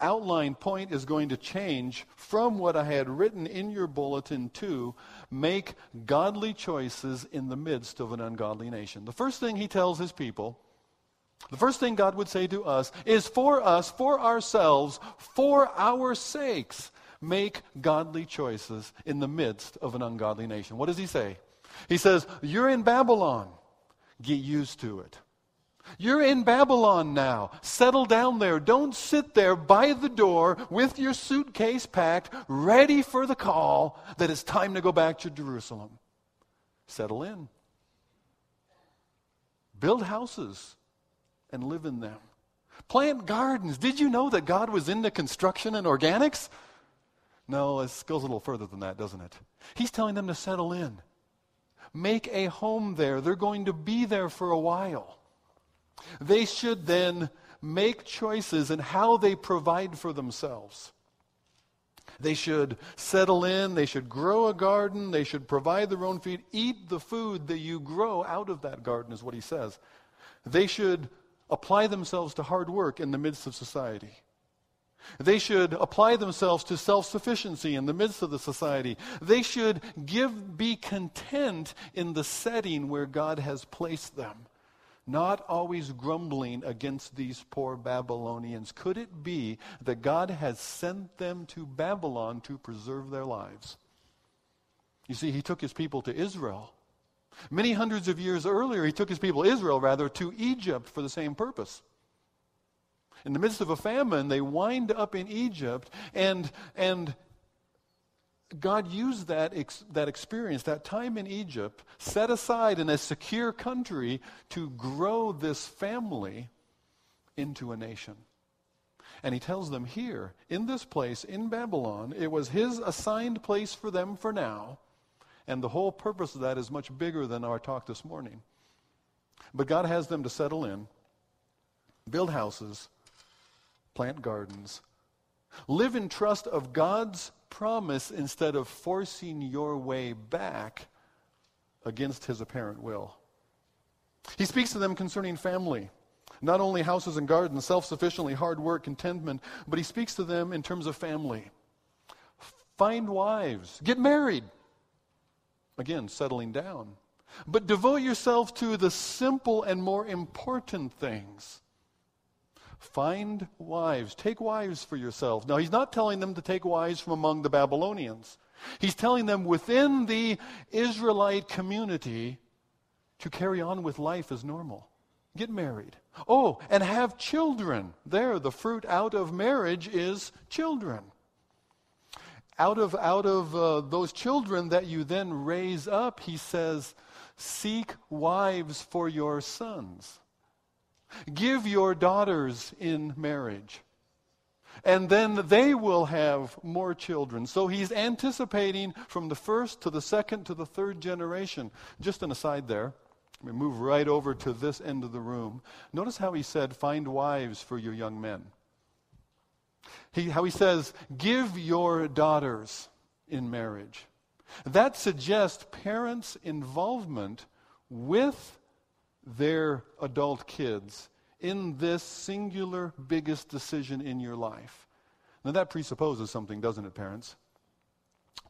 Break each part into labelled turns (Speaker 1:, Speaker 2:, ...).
Speaker 1: outline point is going to change from what I had written in your bulletin to make godly choices in the midst of an ungodly nation. The first thing he tells his people, the first thing God would say to us is for us, for ourselves, for our sakes, make godly choices in the midst of an ungodly nation. What does he say? He says, You're in Babylon. Get used to it. You're in Babylon now. Settle down there. Don't sit there by the door with your suitcase packed, ready for the call that it's time to go back to Jerusalem. Settle in. Build houses and live in them. Plant gardens. Did you know that God was into construction and organics? No, it goes a little further than that, doesn't it? He's telling them to settle in. Make a home there. They're going to be there for a while. They should then make choices in how they provide for themselves. They should settle in, they should grow a garden, they should provide their own food, eat the food that you grow out of that garden, is what he says. They should apply themselves to hard work in the midst of society. They should apply themselves to self sufficiency in the midst of the society. They should give, be content in the setting where God has placed them not always grumbling against these poor Babylonians. Could it be that God has sent them to Babylon to preserve their lives? You see, he took his people to Israel. Many hundreds of years earlier, he took his people, Israel rather, to Egypt for the same purpose. In the midst of a famine, they wind up in Egypt, and, and God used that, ex- that experience, that time in Egypt, set aside in a secure country to grow this family into a nation. And he tells them here, in this place, in Babylon, it was his assigned place for them for now. And the whole purpose of that is much bigger than our talk this morning. But God has them to settle in, build houses, plant gardens, live in trust of God's promise instead of forcing your way back against his apparent will. He speaks to them concerning family. Not only houses and gardens, self sufficiently, hard work, contentment, but he speaks to them in terms of family. Find wives, get married. Again, settling down. But devote yourself to the simple and more important things Find wives. Take wives for yourselves. Now, he's not telling them to take wives from among the Babylonians. He's telling them within the Israelite community to carry on with life as normal. Get married. Oh, and have children. There, the fruit out of marriage is children. Out of, out of uh, those children that you then raise up, he says, seek wives for your sons. Give your daughters in marriage. And then they will have more children. So he's anticipating from the first to the second to the third generation. Just an aside there. We move right over to this end of the room. Notice how he said, Find wives for your young men. He, how he says, Give your daughters in marriage. That suggests parents' involvement with their adult kids in this singular biggest decision in your life. Now, that presupposes something, doesn't it, parents?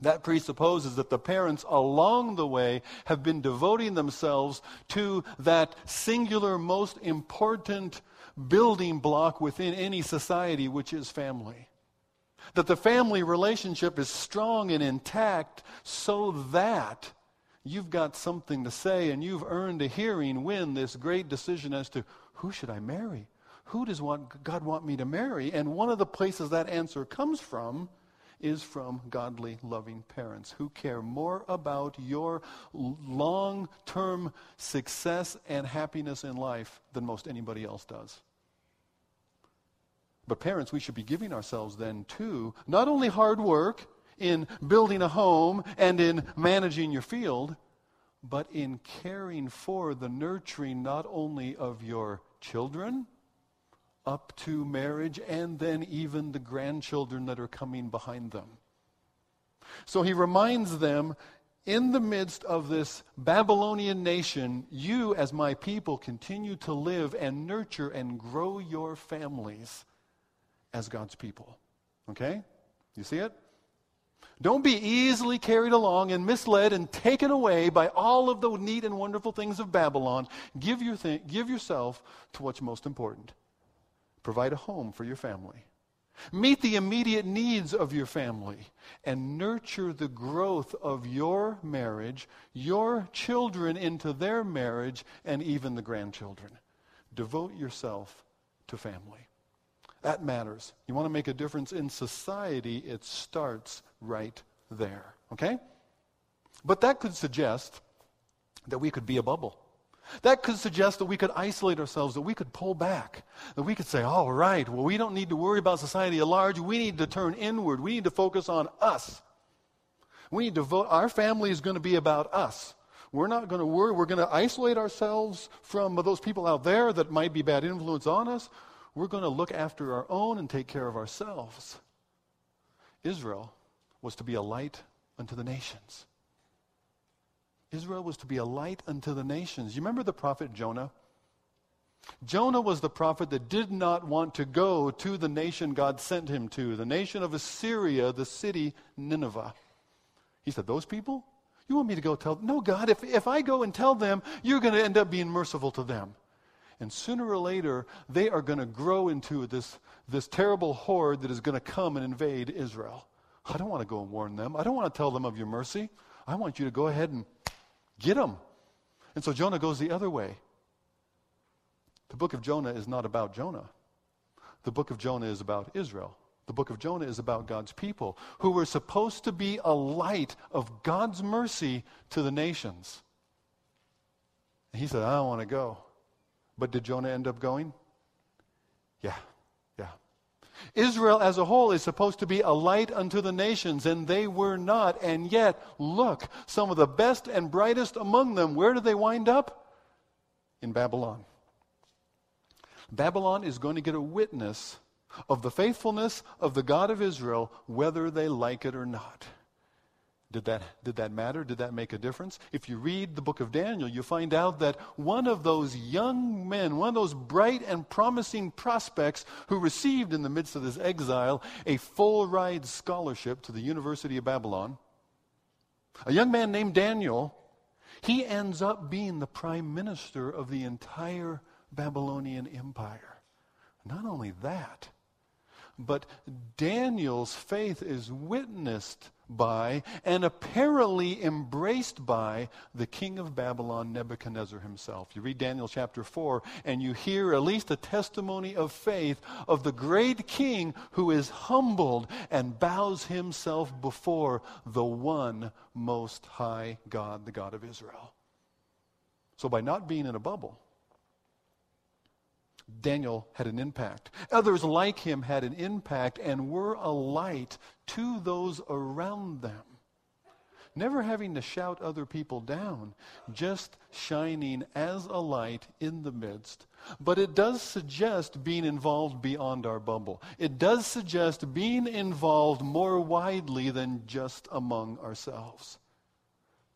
Speaker 1: That presupposes that the parents along the way have been devoting themselves to that singular, most important building block within any society, which is family. That the family relationship is strong and intact so that you've got something to say and you've earned a hearing when this great decision as to who should I marry? Who does God want me to marry? And one of the places that answer comes from is from godly, loving parents who care more about your long term success and happiness in life than most anybody else does. But parents, we should be giving ourselves then to not only hard work in building a home and in managing your field, but in caring for the nurturing not only of your children up to marriage and then even the grandchildren that are coming behind them. So he reminds them in the midst of this Babylonian nation, you, as my people, continue to live and nurture and grow your families as God's people. Okay? You see it? Don't be easily carried along and misled and taken away by all of the neat and wonderful things of Babylon. Give, your th- give yourself to what's most important. Provide a home for your family. Meet the immediate needs of your family and nurture the growth of your marriage, your children into their marriage, and even the grandchildren. Devote yourself to family. That matters. You want to make a difference in society, it starts right there. Okay? But that could suggest that we could be a bubble. That could suggest that we could isolate ourselves, that we could pull back, that we could say, all right, well, we don't need to worry about society at large. We need to turn inward. We need to focus on us. We need to vote. Our family is going to be about us. We're not going to worry. We're going to isolate ourselves from those people out there that might be bad influence on us. We're going to look after our own and take care of ourselves. Israel was to be a light unto the nations. Israel was to be a light unto the nations. You remember the prophet Jonah? Jonah was the prophet that did not want to go to the nation God sent him to, the nation of Assyria, the city Nineveh. He said, Those people? You want me to go tell them? No, God, if, if I go and tell them, you're going to end up being merciful to them. And sooner or later, they are going to grow into this, this terrible horde that is going to come and invade Israel. I don't want to go and warn them. I don't want to tell them of your mercy. I want you to go ahead and Get them. And so Jonah goes the other way. The book of Jonah is not about Jonah. The book of Jonah is about Israel. The book of Jonah is about God's people who were supposed to be a light of God's mercy to the nations. And he said, I don't want to go. But did Jonah end up going? Yeah. Yeah. Israel as a whole is supposed to be a light unto the nations, and they were not. And yet, look, some of the best and brightest among them, where do they wind up? In Babylon. Babylon is going to get a witness of the faithfulness of the God of Israel, whether they like it or not. Did that, did that matter? Did that make a difference? If you read the book of Daniel, you find out that one of those young men, one of those bright and promising prospects who received in the midst of his exile a full ride scholarship to the University of Babylon, a young man named Daniel, he ends up being the prime minister of the entire Babylonian Empire. Not only that, but Daniel's faith is witnessed by and apparently embraced by the king of Babylon, Nebuchadnezzar himself. You read Daniel chapter 4, and you hear at least a testimony of faith of the great king who is humbled and bows himself before the one most high God, the God of Israel. So, by not being in a bubble, Daniel had an impact. Others like him had an impact and were a light to those around them. Never having to shout other people down, just shining as a light in the midst. But it does suggest being involved beyond our bubble. It does suggest being involved more widely than just among ourselves.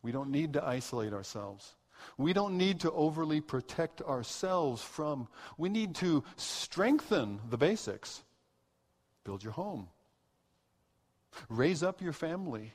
Speaker 1: We don't need to isolate ourselves. We don't need to overly protect ourselves from, we need to strengthen the basics. Build your home, raise up your family,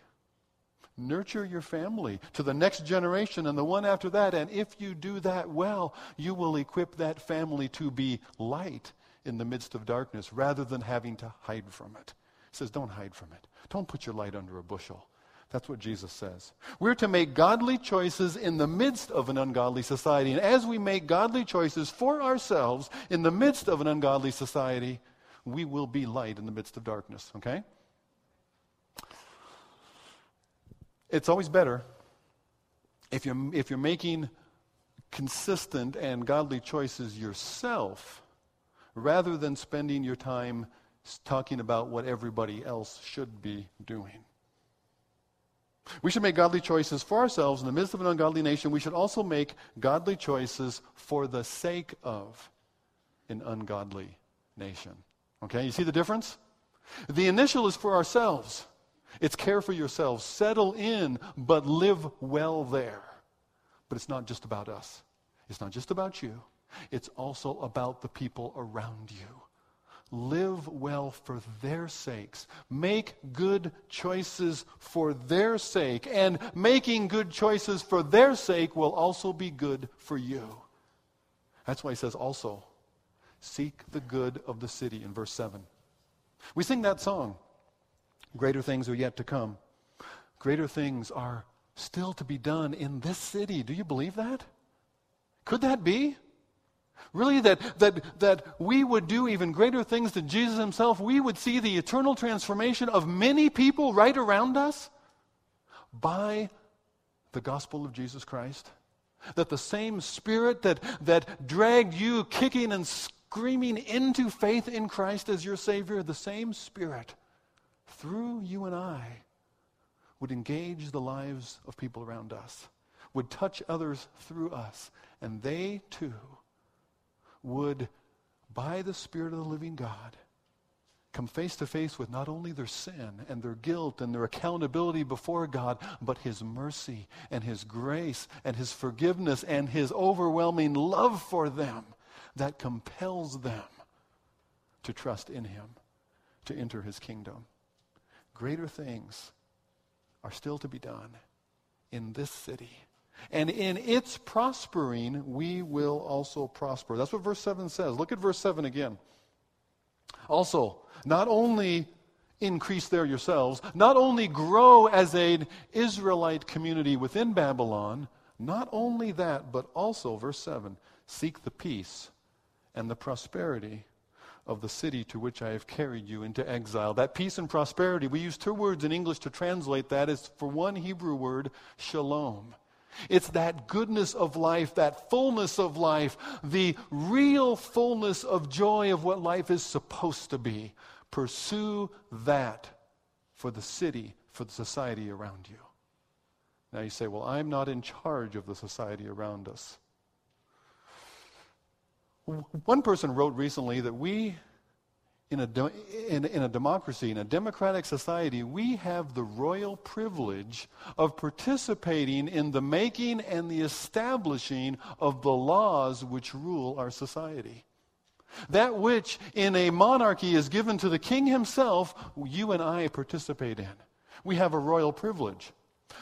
Speaker 1: nurture your family to the next generation and the one after that. And if you do that well, you will equip that family to be light in the midst of darkness rather than having to hide from it. He says, don't hide from it. Don't put your light under a bushel. That's what Jesus says. We're to make godly choices in the midst of an ungodly society. And as we make godly choices for ourselves in the midst of an ungodly society, we will be light in the midst of darkness, okay? It's always better if you're, if you're making consistent and godly choices yourself rather than spending your time talking about what everybody else should be doing. We should make godly choices for ourselves in the midst of an ungodly nation. We should also make godly choices for the sake of an ungodly nation. Okay, you see the difference? The initial is for ourselves. It's care for yourselves. Settle in, but live well there. But it's not just about us. It's not just about you. It's also about the people around you. Live well for their sakes. Make good choices for their sake. And making good choices for their sake will also be good for you. That's why he says also, seek the good of the city in verse 7. We sing that song, Greater things are yet to come. Greater things are still to be done in this city. Do you believe that? Could that be? Really, that, that, that we would do even greater things than Jesus himself. We would see the eternal transformation of many people right around us by the gospel of Jesus Christ. That the same spirit that, that dragged you kicking and screaming into faith in Christ as your Savior, the same spirit through you and I would engage the lives of people around us, would touch others through us, and they too would, by the Spirit of the living God, come face to face with not only their sin and their guilt and their accountability before God, but His mercy and His grace and His forgiveness and His overwhelming love for them that compels them to trust in Him, to enter His kingdom. Greater things are still to be done in this city and in its prospering, we will also prosper. That's what verse 7 says. Look at verse 7 again. Also, not only increase there yourselves, not only grow as an Israelite community within Babylon, not only that, but also, verse 7, seek the peace and the prosperity of the city to which I have carried you into exile. That peace and prosperity, we use two words in English to translate that, is for one Hebrew word, shalom. It's that goodness of life, that fullness of life, the real fullness of joy of what life is supposed to be. Pursue that for the city, for the society around you. Now you say, well, I'm not in charge of the society around us. One person wrote recently that we in a, de- in, in a democracy, in a democratic society, we have the royal privilege of participating in the making and the establishing of the laws which rule our society. That which in a monarchy is given to the king himself, you and I participate in. We have a royal privilege.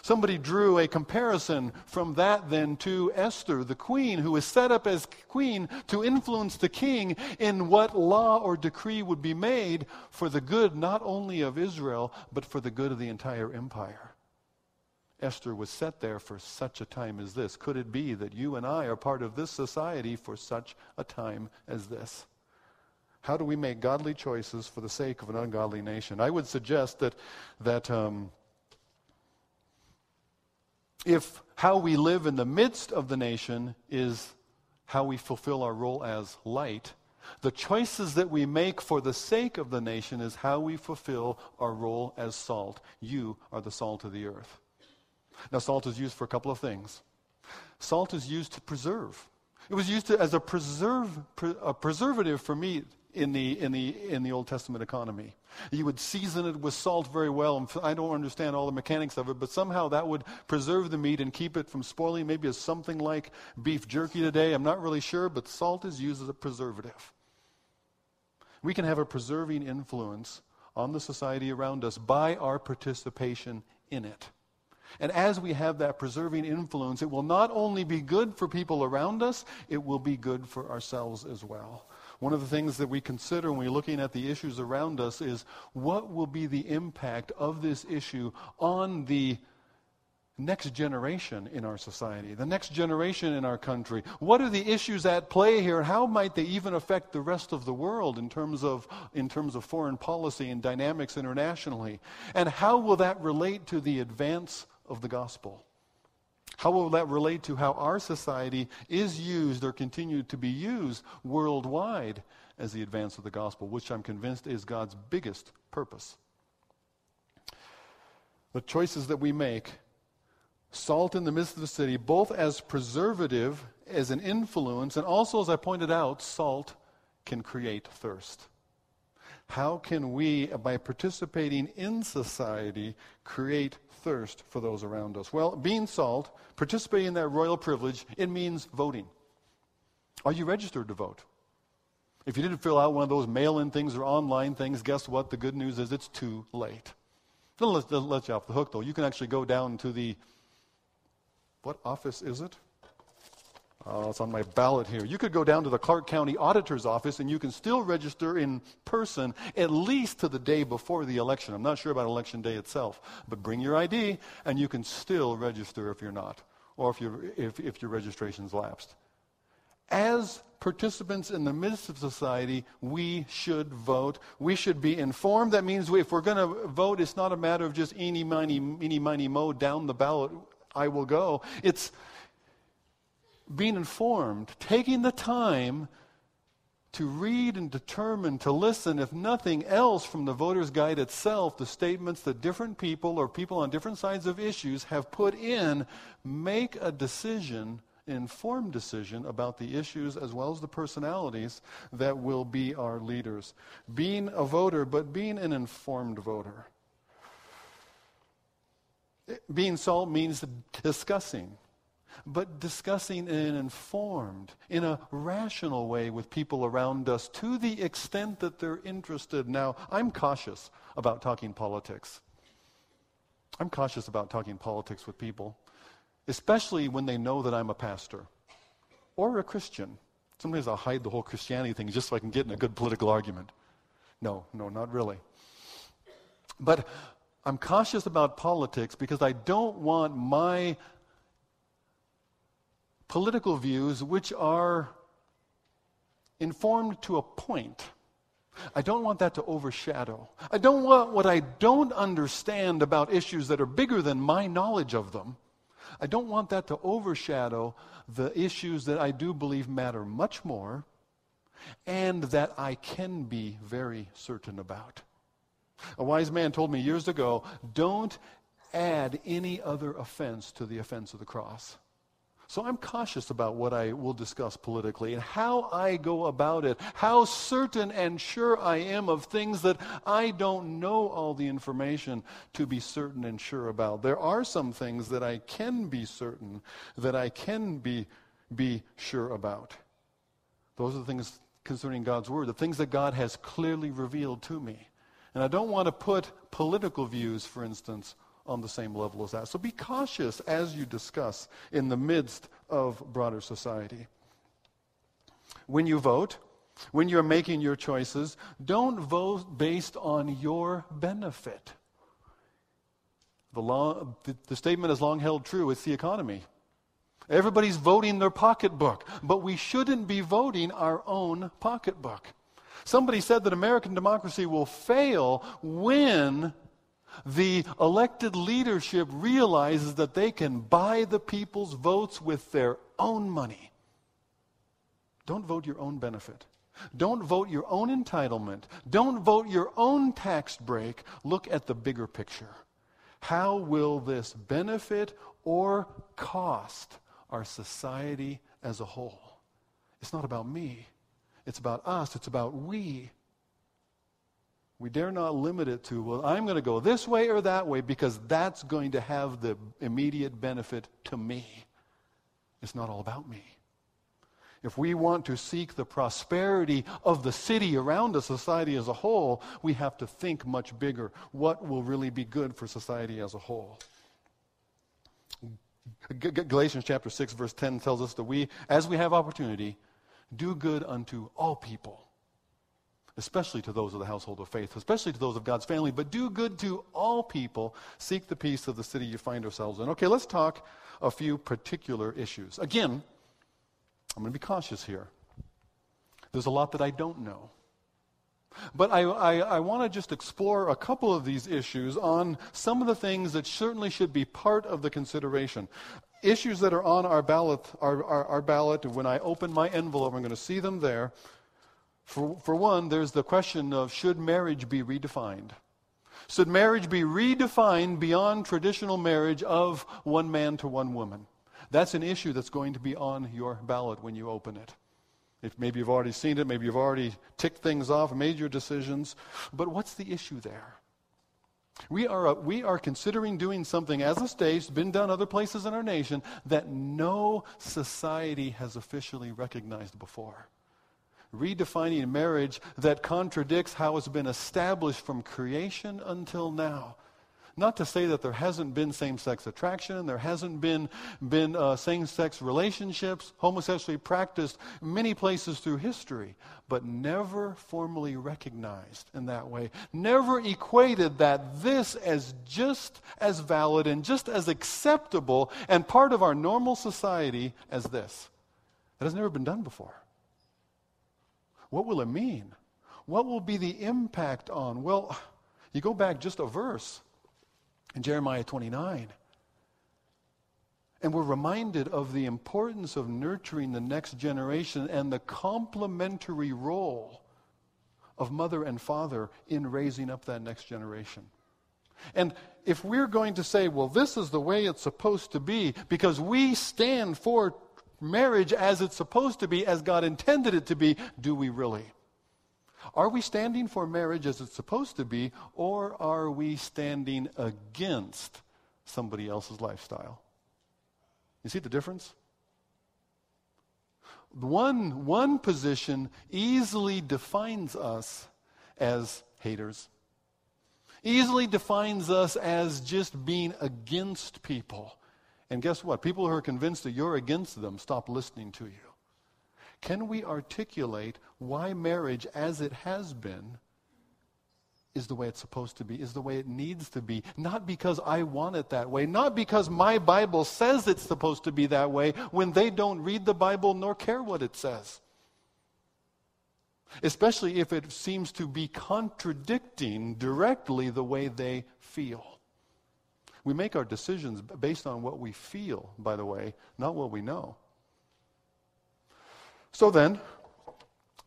Speaker 1: Somebody drew a comparison from that then to Esther, the queen, who was set up as queen to influence the king in what law or decree would be made for the good not only of Israel, but for the good of the entire empire. Esther was set there for such a time as this. Could it be that you and I are part of this society for such a time as this? How do we make godly choices for the sake of an ungodly nation? I would suggest that, that um, if how we live in the midst of the nation is how we fulfill our role as light, the choices that we make for the sake of the nation is how we fulfill our role as salt. You are the salt of the earth. Now, salt is used for a couple of things. Salt is used to preserve. It was used to, as a, preserve, a preservative for meat in the, in, the, in the Old Testament economy. You would season it with salt very well. And I don't understand all the mechanics of it, but somehow that would preserve the meat and keep it from spoiling, maybe as something like beef jerky today. I'm not really sure, but salt is used as a preservative. We can have a preserving influence on the society around us by our participation in it. And as we have that preserving influence, it will not only be good for people around us, it will be good for ourselves as well. One of the things that we consider when we're looking at the issues around us is what will be the impact of this issue on the next generation in our society, the next generation in our country? What are the issues at play here? How might they even affect the rest of the world in terms of, in terms of foreign policy and dynamics internationally? And how will that relate to the advance of the gospel? How will that relate to how our society is used or continued to be used worldwide as the advance of the gospel, which I'm convinced is God's biggest purpose? The choices that we make, salt in the midst of the city, both as preservative, as an influence, and also, as I pointed out, salt can create thirst. How can we, by participating in society, create thirst for those around us? Well, being salt, participating in that royal privilege, it means voting. Are you registered to vote? If you didn't fill out one of those mail in things or online things, guess what? The good news is it's too late. Doesn't let, let you off the hook, though. You can actually go down to the, what office is it? Uh, it's on my ballot here. You could go down to the Clark County Auditor's Office and you can still register in person at least to the day before the election. I'm not sure about election day itself, but bring your ID and you can still register if you're not, or if, you if, if your registration's lapsed. As participants in the midst of society, we should vote. We should be informed. That means if we're going to vote, it's not a matter of just eeny, miny, eeny, miny, mo, down the ballot, I will go. It's being informed, taking the time to read and determine, to listen, if nothing else, from the voter's guide itself, the statements that different people or people on different sides of issues have put in, make a decision, informed decision about the issues as well as the personalities that will be our leaders. Being a voter, but being an informed voter. Being salt means discussing but discussing in an informed, in a rational way with people around us to the extent that they're interested. Now, I'm cautious about talking politics. I'm cautious about talking politics with people, especially when they know that I'm a pastor or a Christian. Sometimes I'll hide the whole Christianity thing just so I can get in a good political argument. No, no, not really. But I'm cautious about politics because I don't want my political views which are informed to a point. I don't want that to overshadow. I don't want what I don't understand about issues that are bigger than my knowledge of them. I don't want that to overshadow the issues that I do believe matter much more and that I can be very certain about. A wise man told me years ago don't add any other offense to the offense of the cross. So I'm cautious about what I will discuss politically and how I go about it, how certain and sure I am of things that I don't know all the information to be certain and sure about. There are some things that I can be certain, that I can be, be sure about. Those are the things concerning God's Word, the things that God has clearly revealed to me. And I don't want to put political views, for instance, on the same level as that. So be cautious as you discuss in the midst of broader society. When you vote, when you're making your choices, don't vote based on your benefit. The, law, the, the statement is long held true it's the economy. Everybody's voting their pocketbook, but we shouldn't be voting our own pocketbook. Somebody said that American democracy will fail when the elected leadership realizes that they can buy the people's votes with their own money. Don't vote your own benefit. Don't vote your own entitlement. Don't vote your own tax break. Look at the bigger picture. How will this benefit or cost our society as a whole? It's not about me. It's about us. It's about we. We dare not limit it to, well, I'm going to go this way or that way because that's going to have the immediate benefit to me. It's not all about me. If we want to seek the prosperity of the city around us, society as a whole, we have to think much bigger. What will really be good for society as a whole? Galatians chapter 6, verse 10 tells us that we, as we have opportunity, do good unto all people especially to those of the household of faith, especially to those of God's family, but do good to all people. Seek the peace of the city you find yourselves in. Okay, let's talk a few particular issues. Again, I'm going to be cautious here. There's a lot that I don't know. But I, I, I want to just explore a couple of these issues on some of the things that certainly should be part of the consideration. Issues that are on our ballot, our, our, our ballot, when I open my envelope, I'm going to see them there. For, for one, there's the question of should marriage be redefined? Should marriage be redefined beyond traditional marriage of one man to one woman? That's an issue that's going to be on your ballot when you open it. If maybe you've already seen it, maybe you've already ticked things off, made your decisions. But what's the issue there? We are, uh, we are considering doing something as a state, been done other places in our nation, that no society has officially recognized before. Redefining marriage that contradicts how it's been established from creation until now. Not to say that there hasn't been same sex attraction, there hasn't been, been uh, same sex relationships, homosexuality practiced many places through history, but never formally recognized in that way. Never equated that this as just as valid and just as acceptable and part of our normal society as this. That has never been done before. What will it mean? What will be the impact on? Well, you go back just a verse in Jeremiah 29. And we're reminded of the importance of nurturing the next generation and the complementary role of mother and father in raising up that next generation. And if we're going to say, well, this is the way it's supposed to be, because we stand for marriage as it's supposed to be, as God intended it to be, do we really? Are we standing for marriage as it's supposed to be, or are we standing against somebody else's lifestyle? You see the difference? One, one position easily defines us as haters, easily defines us as just being against people. And guess what? People who are convinced that you're against them stop listening to you. Can we articulate why marriage, as it has been, is the way it's supposed to be, is the way it needs to be? Not because I want it that way, not because my Bible says it's supposed to be that way when they don't read the Bible nor care what it says. Especially if it seems to be contradicting directly the way they feel. We make our decisions based on what we feel, by the way, not what we know. So then,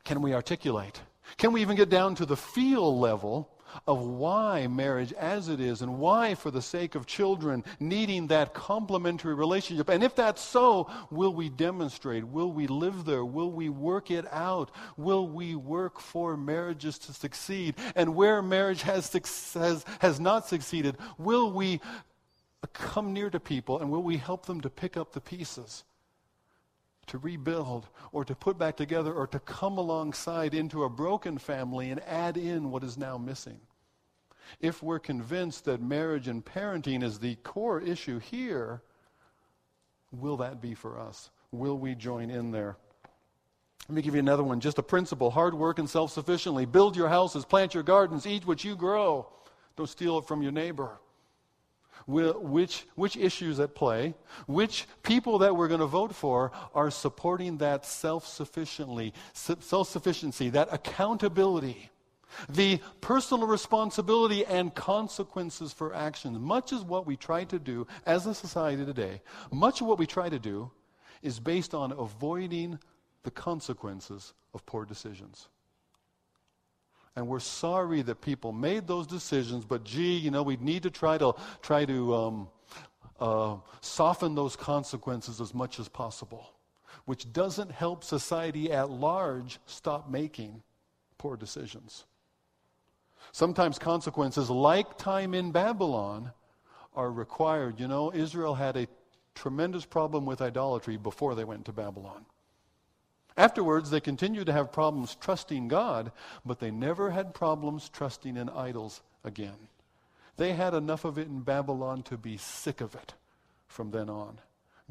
Speaker 1: can we articulate? Can we even get down to the feel level of why marriage as it is and why, for the sake of children, needing that complementary relationship? And if that's so, will we demonstrate? Will we live there? Will we work it out? Will we work for marriages to succeed? And where marriage has, has, has not succeeded, will we come near to people and will we help them to pick up the pieces? To rebuild or to put back together or to come alongside into a broken family and add in what is now missing. If we're convinced that marriage and parenting is the core issue here, will that be for us? Will we join in there? Let me give you another one. Just a principle hard work and self sufficiently. Build your houses, plant your gardens, eat what you grow. Don't steal it from your neighbor which, which issues at play, which people that we're going to vote for are supporting that self-sufficiently, self-sufficiency, that accountability, the personal responsibility and consequences for actions. Much of what we try to do as a society today, much of what we try to do is based on avoiding the consequences of poor decisions. And we're sorry that people made those decisions, but gee, you know, we need to try to, try to um, uh, soften those consequences as much as possible, which doesn't help society at large stop making poor decisions. Sometimes consequences, like time in Babylon, are required. You know, Israel had a tremendous problem with idolatry before they went to Babylon. Afterwards, they continued to have problems trusting God, but they never had problems trusting in idols again. They had enough of it in Babylon to be sick of it from then on.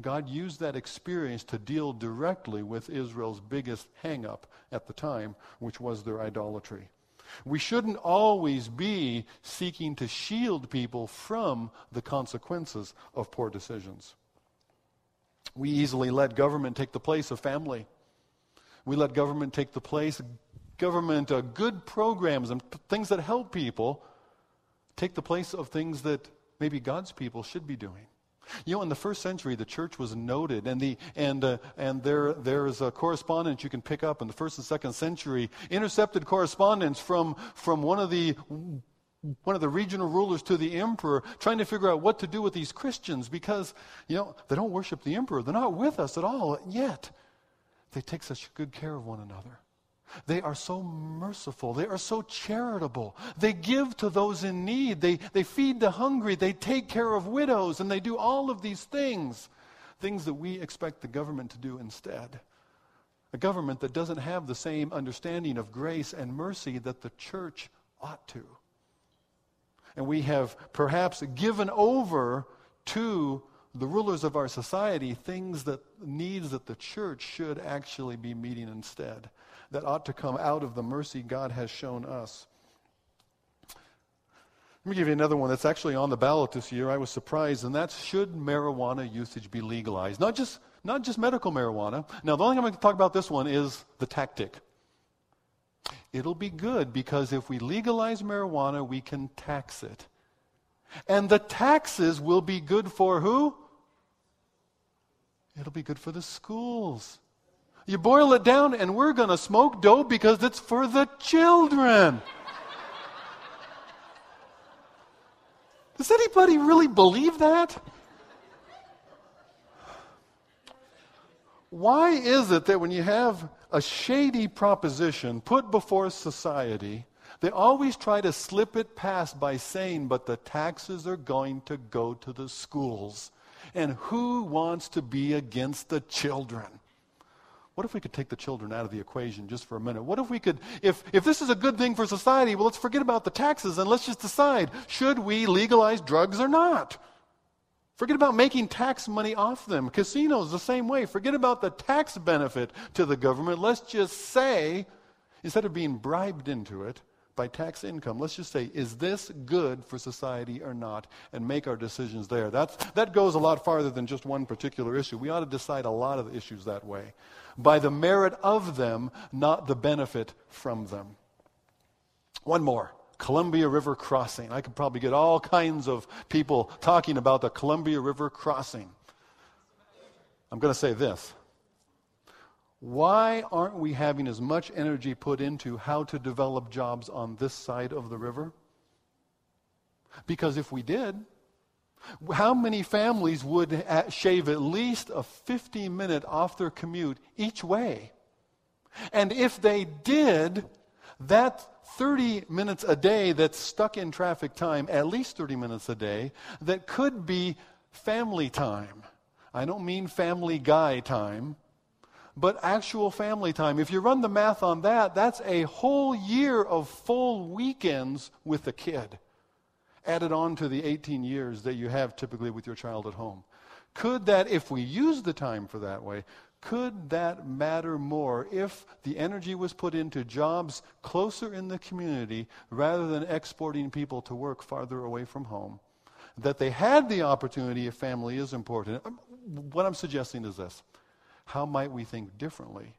Speaker 1: God used that experience to deal directly with Israel's biggest hangup at the time, which was their idolatry. We shouldn't always be seeking to shield people from the consequences of poor decisions. We easily let government take the place of family. We let government take the place. Government, uh, good programs and p- things that help people take the place of things that maybe God's people should be doing. You know, in the first century, the church was noted, and the and uh, and there there is a correspondence you can pick up in the first and second century, intercepted correspondence from from one of the one of the regional rulers to the emperor, trying to figure out what to do with these Christians because you know they don't worship the emperor, they're not with us at all yet. They take such good care of one another. They are so merciful. They are so charitable. They give to those in need. They, they feed the hungry. They take care of widows. And they do all of these things, things that we expect the government to do instead. A government that doesn't have the same understanding of grace and mercy that the church ought to. And we have perhaps given over to the rulers of our society things that needs that the church should actually be meeting instead that ought to come out of the mercy God has shown us. Let me give you another one that's actually on the ballot this year. I was surprised, and that's should marijuana usage be legalized? Not just, not just medical marijuana. Now, the only thing I'm going to talk about this one is the tactic. It'll be good because if we legalize marijuana, we can tax it. And the taxes will be good for who? It'll be good for the schools. You boil it down, and we're going to smoke dope because it's for the children. Does anybody really believe that? Why is it that when you have a shady proposition put before society, they always try to slip it past by saying, but the taxes are going to go to the schools? And who wants to be against the children? What if we could take the children out of the equation just for a minute? What if we could, if, if this is a good thing for society, well, let's forget about the taxes and let's just decide should we legalize drugs or not? Forget about making tax money off them. Casinos, the same way. Forget about the tax benefit to the government. Let's just say, instead of being bribed into it, by tax income. Let's just say, is this good for society or not? And make our decisions there. That's, that goes a lot farther than just one particular issue. We ought to decide a lot of the issues that way by the merit of them, not the benefit from them. One more. Columbia River crossing. I could probably get all kinds of people talking about the Columbia River crossing. I'm going to say this. Why aren't we having as much energy put into how to develop jobs on this side of the river? Because if we did, how many families would shave at least a 50 minute off their commute each way? And if they did, that 30 minutes a day that's stuck in traffic time, at least 30 minutes a day, that could be family time. I don't mean family guy time, but actual family time. If you run the math on that, that's a whole year of full weekends with the kid added on to the 18 years that you have typically with your child at home. Could that, if we use the time for that way, could that matter more if the energy was put into jobs closer in the community rather than exporting people to work farther away from home? That they had the opportunity if family is important. Um, what I'm suggesting is this how might we think differently,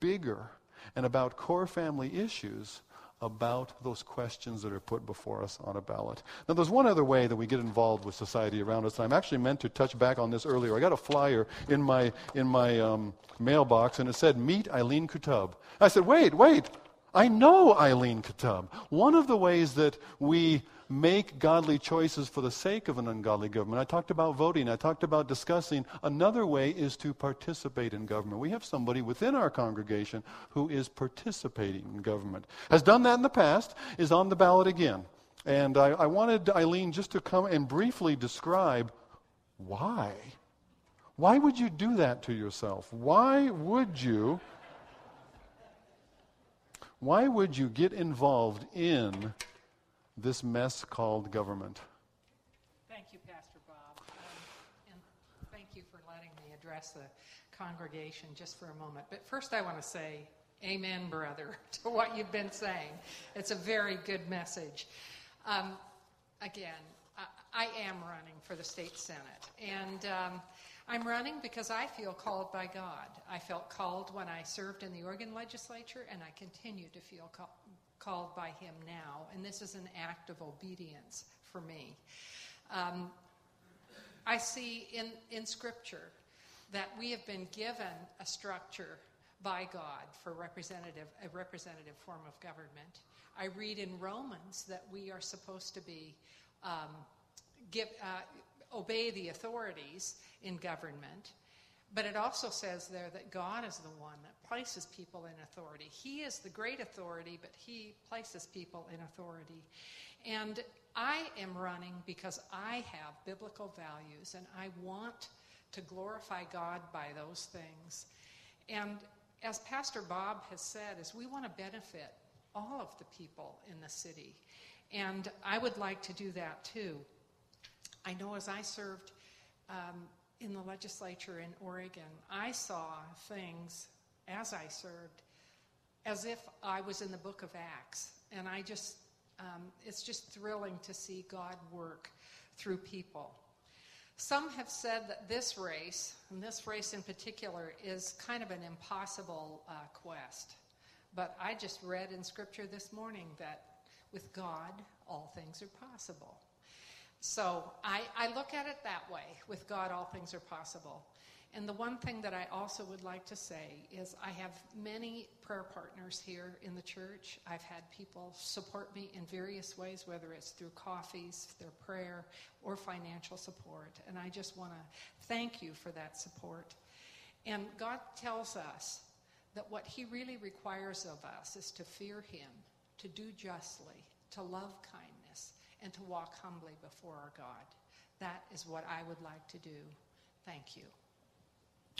Speaker 1: bigger, and about core family issues about those questions that are put before us on a ballot. Now, there's one other way that we get involved with society around us. and I'm actually meant to touch back on this earlier. I got a flyer in my, in my um, mailbox, and it said, Meet Eileen Qutub. I said, Wait, wait. I know Eileen Qutub. One of the ways that we make godly choices for the sake of an ungodly government. I talked about voting. I talked about discussing. Another way is to participate in government. We have somebody within our congregation who is participating in government. Has done that in the past, is on the ballot again. And I, I wanted Eileen just to come and briefly describe why. Why would you do that to yourself? Why would you? Why would you get involved in this mess called government.
Speaker 2: Thank you, Pastor Bob. Um, and thank you for letting me address the congregation just for a moment. But first, I want to say, Amen, brother, to what you've been saying. It's a very good message. Um, again, I, I, am running for the state senate. And. Um, I'm running because I feel called by God. I felt called when I served in the Oregon legislature, and I continue to feel call, called by Him now, and this is an act of obedience for me. Um, I see in, in Scripture that we have been given a structure by God for representative, a representative form of government. I read in Romans that we are supposed to be um, give, uh, obey the authorities in government. But it also says there that God is the one that places people in authority. He is the great authority, but He places people in authority. And I am running because I have biblical values and I want to glorify God by those things. And as Pastor Bob has said, is we want to benefit all of the people in the city. And I would like to do that too. I know as I served um, in the legislature in Oregon, I saw things as I served as if I was in the book of Acts. And I just, um, it's just thrilling to see God work through people. Some have said that this race, and this race in particular, is kind of an impossible uh, quest. But I just read in Scripture this morning that with God, all things are possible. So I, I look at it that way. With God, all things are possible. And the one thing that I also would like to say is I have many prayer partners here in the church. I've had people support me in various ways, whether it's through coffees, their prayer, or financial support. And I just want to thank you for that support. And God tells us that what He really requires of us is to fear Him, to do justly, to love kindness, and to walk humbly before our God. That is what I would like to do. Thank you.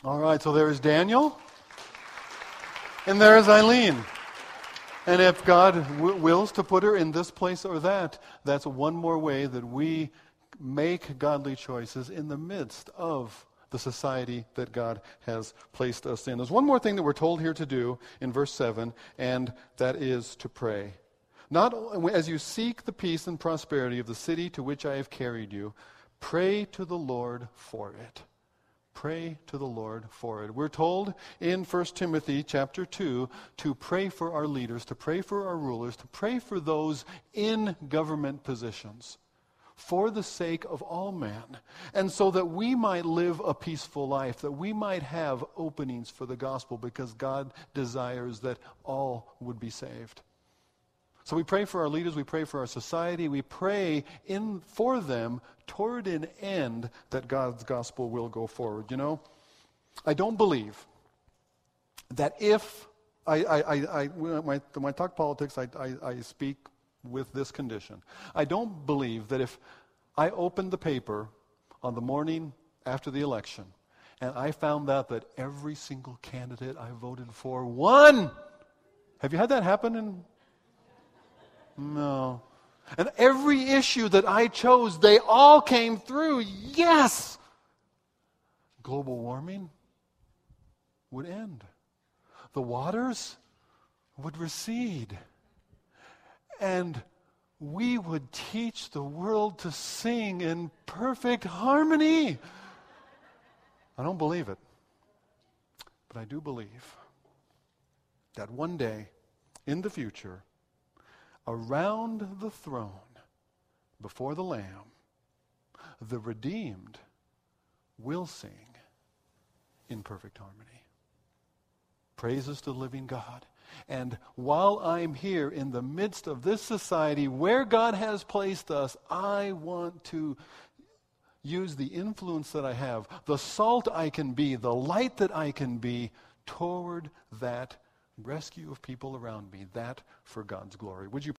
Speaker 1: All right, so there's Daniel, and there's Eileen. And if God w- wills to put her in this place or that, that's one more way that we make godly choices in the midst of the society that God has placed us in. There's one more thing that we're told here to do in verse 7, and that is to pray. Not as you seek the peace and prosperity of the city to which I have carried you, pray to the Lord for it. Pray to the Lord for it. We're told in 1 Timothy chapter 2 to pray for our leaders, to pray for our rulers, to pray for those in government positions for the sake of all men, and so that we might live a peaceful life, that we might have openings for the gospel, because God desires that all would be saved. So we pray for our leaders, we pray for our society, we pray in for them toward an end that God's gospel will go forward. You know, I don't believe that if I, I, I, I when, I, talk politics, I, I, I speak with this condition. I don't believe that if I opened the paper on the morning after the election and I found out that every single candidate I voted for won. Have you had that happen in no. And every issue that I chose, they all came through. Yes! Global warming would end, the waters would recede, and we would teach the world to sing in perfect harmony. I don't believe it, but I do believe that one day in the future, around the throne before the Lamb, the redeemed will sing in perfect harmony. Praises to the living God. And while I'm here in the midst of this society where God has placed us, I want to use the influence that I have, the salt I can be, the light that I can be toward that rescue of people around me, that for God's glory. Would you